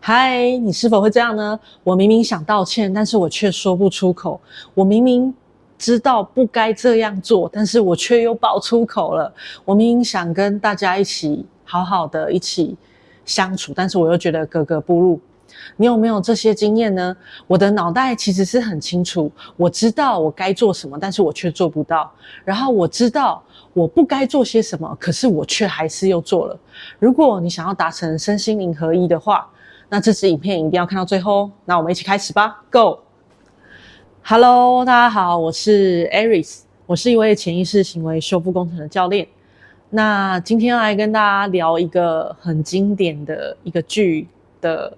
嗨，你是否会这样呢？我明明想道歉，但是我却说不出口。我明明知道不该这样做，但是我却又爆出口了。我明明想跟大家一起好好的一起相处，但是我又觉得格格不入。你有没有这些经验呢？我的脑袋其实是很清楚，我知道我该做什么，但是我却做不到。然后我知道我不该做些什么，可是我却还是又做了。如果你想要达成身心灵合一的话，那这支影片一定要看到最后哦。那我们一起开始吧，Go！Hello，大家好，我是 Aris，我是一位潜意识行为修复工程的教练。那今天要来跟大家聊一个很经典的一个剧的。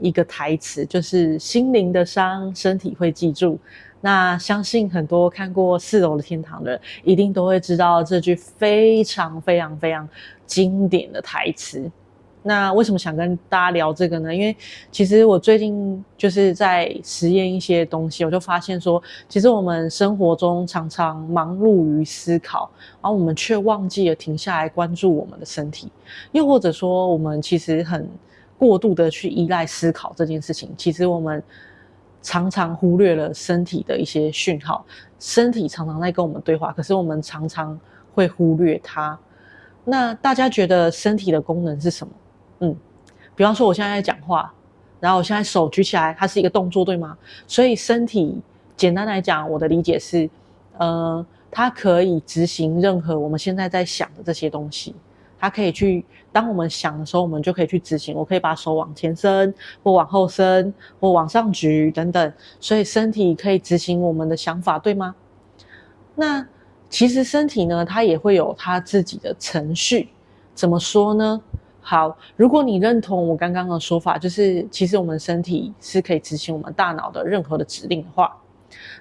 一个台词就是“心灵的伤，身体会记住”。那相信很多看过《四楼的天堂》的人，一定都会知道这句非常非常非常经典的台词。那为什么想跟大家聊这个呢？因为其实我最近就是在实验一些东西，我就发现说，其实我们生活中常常忙碌于思考，而我们却忘记了停下来关注我们的身体，又或者说，我们其实很。过度的去依赖思考这件事情，其实我们常常忽略了身体的一些讯号。身体常常在跟我们对话，可是我们常常会忽略它。那大家觉得身体的功能是什么？嗯，比方说我现在在讲话，然后我现在手举起来，它是一个动作，对吗？所以身体简单来讲，我的理解是，呃，它可以执行任何我们现在在想的这些东西。它可以去，当我们想的时候，我们就可以去执行。我可以把手往前伸，或往后伸，或往上举等等。所以身体可以执行我们的想法，对吗？那其实身体呢，它也会有它自己的程序。怎么说呢？好，如果你认同我刚刚的说法，就是其实我们身体是可以执行我们大脑的任何的指令的话。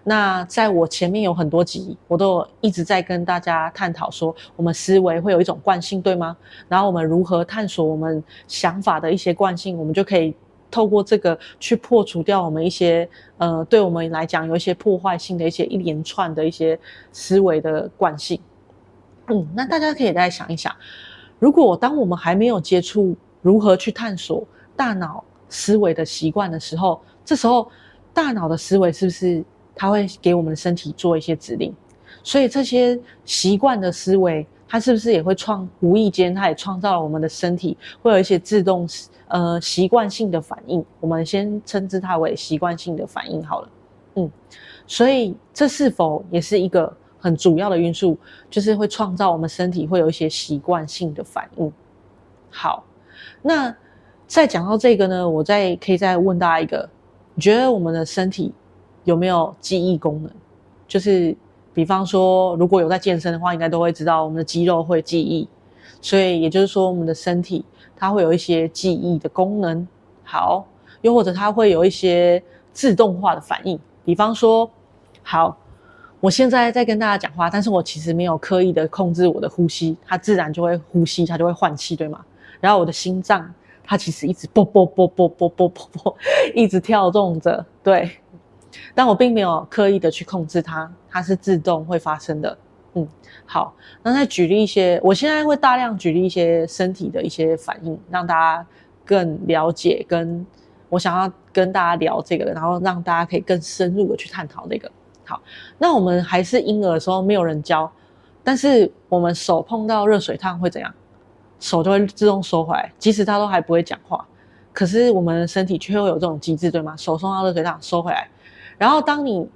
那在我前面有很多集，我都一直在跟大家探讨说，我们思维会有一种惯性，对吗？然后我们如何探索我们想法的一些惯性，我们就可以透过这个去破除掉我们一些呃，对我们来讲有一些破坏性的一些一连串的一些思维的惯性。嗯，那大家可以再想一想，如果当我们还没有接触如何去探索大脑思维的习惯的时候，这时候大脑的思维是不是？它会给我们的身体做一些指令，所以这些习惯的思维，它是不是也会创无意间，它也创造了我们的身体会有一些自动呃习惯性的反应。我们先称之它为习惯性的反应好了，嗯，所以这是否也是一个很主要的因素，就是会创造我们身体会有一些习惯性的反应。好，那再讲到这个呢，我再可以再问大家一个，你觉得我们的身体？有没有记忆功能？就是比方说，如果有在健身的话，应该都会知道我们的肌肉会记忆，所以也就是说，我们的身体它会有一些记忆的功能。好，又或者它会有一些自动化的反应。比方说，好，我现在在跟大家讲话，但是我其实没有刻意的控制我的呼吸，它自然就会呼吸，它就会换气，对吗？然后我的心脏，它其实一直啵啵啵啵啵啵啵啵，一直跳动着，对。但我并没有刻意的去控制它，它是自动会发生的。嗯，好，那再举例一些，我现在会大量举例一些身体的一些反应，让大家更了解。跟我想要跟大家聊这个，然后让大家可以更深入的去探讨这个。好，那我们还是婴儿的时候，没有人教，但是我们手碰到热水烫会怎样？手就会自动收回来，即使他都还不会讲话，可是我们身体却会有这种机制，对吗？手碰到热水烫收回来。然后，当你，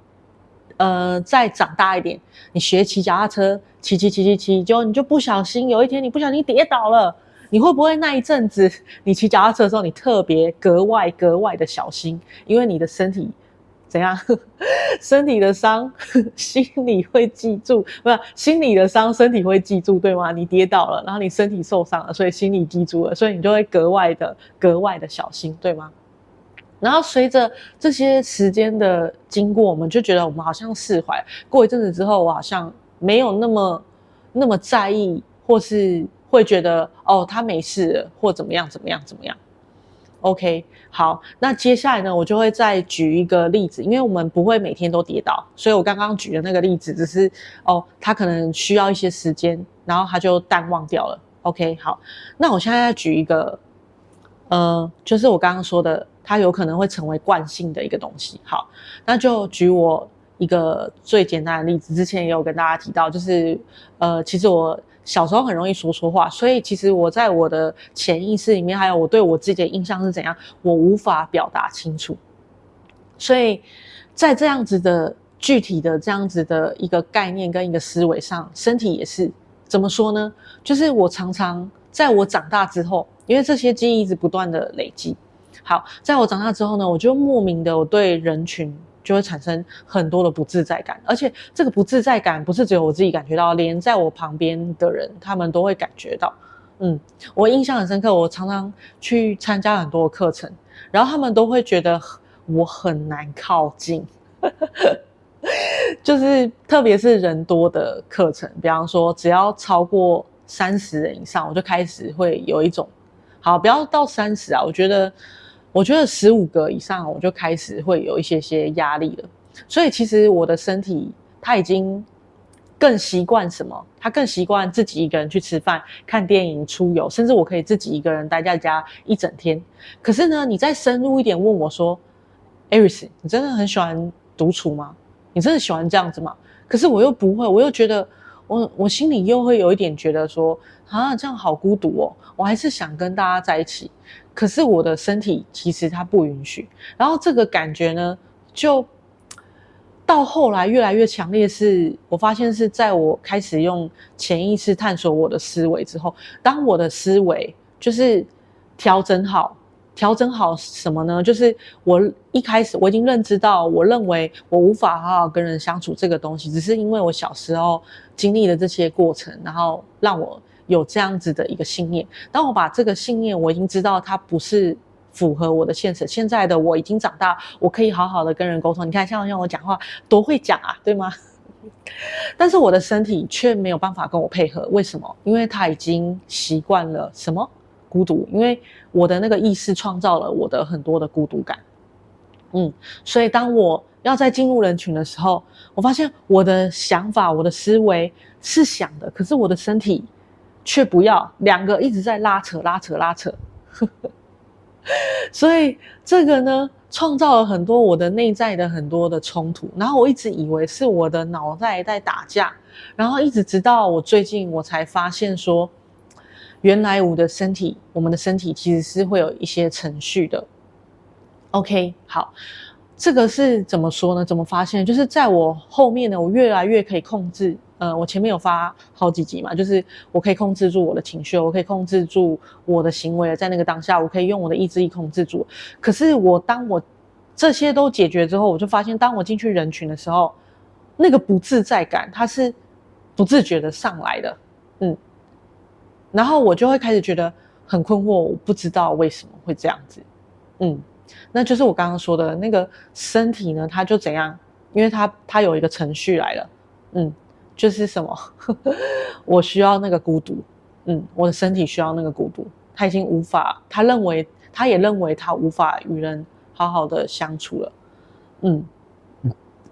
呃，再长大一点，你学骑脚踏车，骑骑骑骑骑，就你就不小心，有一天你不小心跌倒了，你会不会那一阵子，你骑脚踏车的时候，你特别格外格外的小心，因为你的身体怎样？身体的伤，心里会记住，不是心里的伤，身体会记住，对吗？你跌倒了，然后你身体受伤了，所以心里记住了，所以你就会格外的格外的小心，对吗？然后随着这些时间的经过，我们就觉得我们好像释怀。过一阵子之后，我好像没有那么那么在意，或是会觉得哦，他没事了，或怎么样怎么样怎么样。OK，好，那接下来呢，我就会再举一个例子，因为我们不会每天都跌倒，所以我刚刚举的那个例子只是哦，他可能需要一些时间，然后他就淡忘掉了。OK，好，那我现在再举一个。呃，就是我刚刚说的，它有可能会成为惯性的一个东西。好，那就举我一个最简单的例子，之前也有跟大家提到，就是呃，其实我小时候很容易说错话，所以其实我在我的潜意识里面，还有我对我自己的印象是怎样，我无法表达清楚。所以在这样子的具体的这样子的一个概念跟一个思维上，身体也是怎么说呢？就是我常常在我长大之后，因为这些记忆一直不断的累积。好，在我长大之后呢，我就莫名的我对人群就会产生很多的不自在感，而且这个不自在感不是只有我自己感觉到，连在我旁边的人他们都会感觉到。嗯，我印象很深刻，我常常去参加很多课程，然后他们都会觉得。我很难靠近，就是特别是人多的课程，比方说只要超过三十人以上，我就开始会有一种，好，不要到三十啊，我觉得，我觉得十五个以上，我就开始会有一些些压力了。所以其实我的身体它已经更习惯什么？它更习惯自己一个人去吃饭、看电影、出游，甚至我可以自己一个人待在家一整天。可是呢，你再深入一点问我说。Aris，你真的很喜欢独处吗？你真的喜欢这样子吗？可是我又不会，我又觉得我我心里又会有一点觉得说啊，这样好孤独哦。我还是想跟大家在一起，可是我的身体其实它不允许。然后这个感觉呢，就到后来越来越强烈是。是我发现是在我开始用潜意识探索我的思维之后，当我的思维就是调整好。调整好什么呢？就是我一开始我已经认知到，我认为我无法好好跟人相处这个东西，只是因为我小时候经历了这些过程，然后让我有这样子的一个信念。当我把这个信念，我已经知道它不是符合我的现实。现在的我已经长大，我可以好好的跟人沟通。你看，像像我讲话多会讲啊，对吗？但是我的身体却没有办法跟我配合，为什么？因为他已经习惯了什么？孤独，因为我的那个意识创造了我的很多的孤独感，嗯，所以当我要在进入人群的时候，我发现我的想法、我的思维是想的，可是我的身体却不要，两个一直在拉扯、拉扯、拉扯，所以这个呢，创造了很多我的内在的很多的冲突，然后我一直以为是我的脑袋在打架，然后一直直到我最近我才发现说。原来我的身体，我们的身体其实是会有一些程序的。OK，好，这个是怎么说呢？怎么发现？就是在我后面呢，我越来越可以控制。呃，我前面有发好几集嘛，就是我可以控制住我的情绪，我可以控制住我的行为，在那个当下，我可以用我的意志力控制住。可是我当我这些都解决之后，我就发现，当我进去人群的时候，那个不自在感，它是不自觉的上来的。嗯。然后我就会开始觉得很困惑，我不知道为什么会这样子，嗯，那就是我刚刚说的那个身体呢，它就怎样，因为它它有一个程序来了，嗯，就是什么，我需要那个孤独，嗯，我的身体需要那个孤独，他已经无法，他认为他也认为他无法与人好好的相处了，嗯，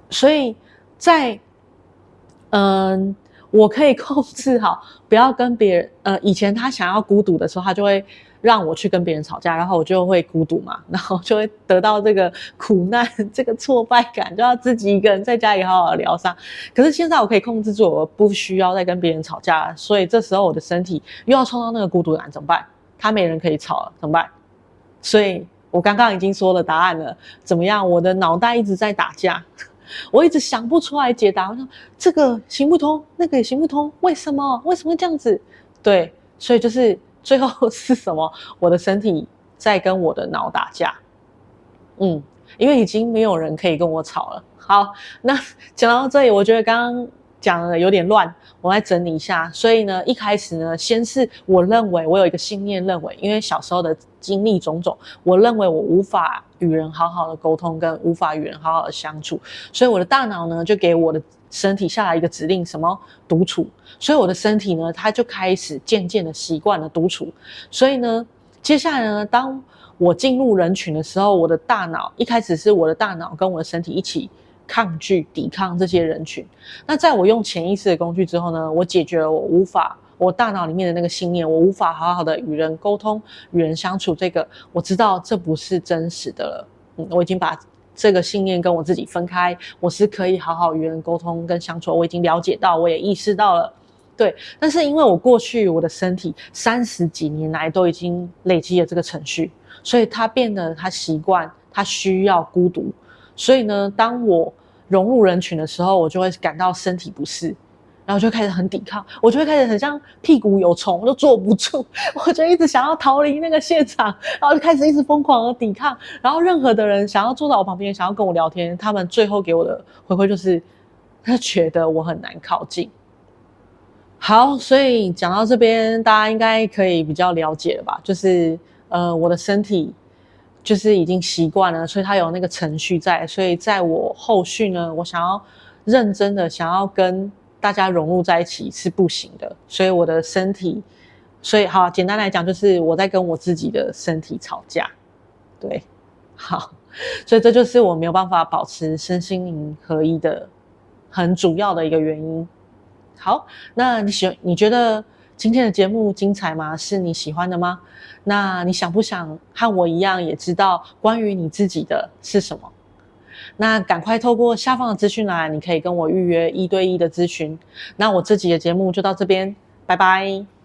所以在嗯。我可以控制好，不要跟别人。呃，以前他想要孤独的时候，他就会让我去跟别人吵架，然后我就会孤独嘛，然后就会得到这个苦难、这个挫败感，就要自己一个人在家里好好疗伤。可是现在我可以控制住，我不需要再跟别人吵架，所以这时候我的身体又要创造那个孤独感，怎么办？他没人可以吵了，怎么办？所以我刚刚已经说了答案了，怎么样？我的脑袋一直在打架。我一直想不出来解答，我说这个行不通，那个也行不通，为什么？为什么这样子？对，所以就是最后是什么？我的身体在跟我的脑打架。嗯，因为已经没有人可以跟我吵了。好，那讲到这里，我觉得刚刚。讲的有点乱，我来整理一下。所以呢，一开始呢，先是我认为我有一个信念，认为因为小时候的经历种种，我认为我无法与人好好的沟通，跟无法与人好好的相处，所以我的大脑呢，就给我的身体下来一个指令，什么独处。所以我的身体呢，它就开始渐渐的习惯了独处。所以呢，接下来呢，当我进入人群的时候，我的大脑一开始是我的大脑跟我的身体一起。抗拒、抵抗这些人群。那在我用潜意识的工具之后呢，我解决了我无法我大脑里面的那个信念，我无法好好的与人沟通、与人相处，这个我知道这不是真实的了。嗯，我已经把这个信念跟我自己分开，我是可以好好与人沟通跟相处，我已经了解到，我也意识到了。对，但是因为我过去我的身体三十几年来都已经累积了这个程序，所以它变得它习惯，它需要孤独。所以呢，当我融入人群的时候，我就会感到身体不适，然后就开始很抵抗，我就会开始很像屁股有虫，我就坐不住，我就一直想要逃离那个现场，然后就开始一直疯狂的抵抗。然后任何的人想要坐到我旁边，想要跟我聊天，他们最后给我的回馈就是，他觉得我很难靠近。好，所以讲到这边，大家应该可以比较了解了吧？就是呃，我的身体就是已经习惯了，所以它有那个程序在，所以在我后续呢，我想要认真的想要跟大家融入在一起是不行的，所以我的身体，所以好，简单来讲就是我在跟我自己的身体吵架，对，好，所以这就是我没有办法保持身心灵合一的很主要的一个原因。好，那你喜你觉得今天的节目精彩吗？是你喜欢的吗？那你想不想和我一样也知道关于你自己的是什么？那赶快透过下方的资讯栏，你可以跟我预约一对一的咨询。那我自己的节目就到这边，拜拜。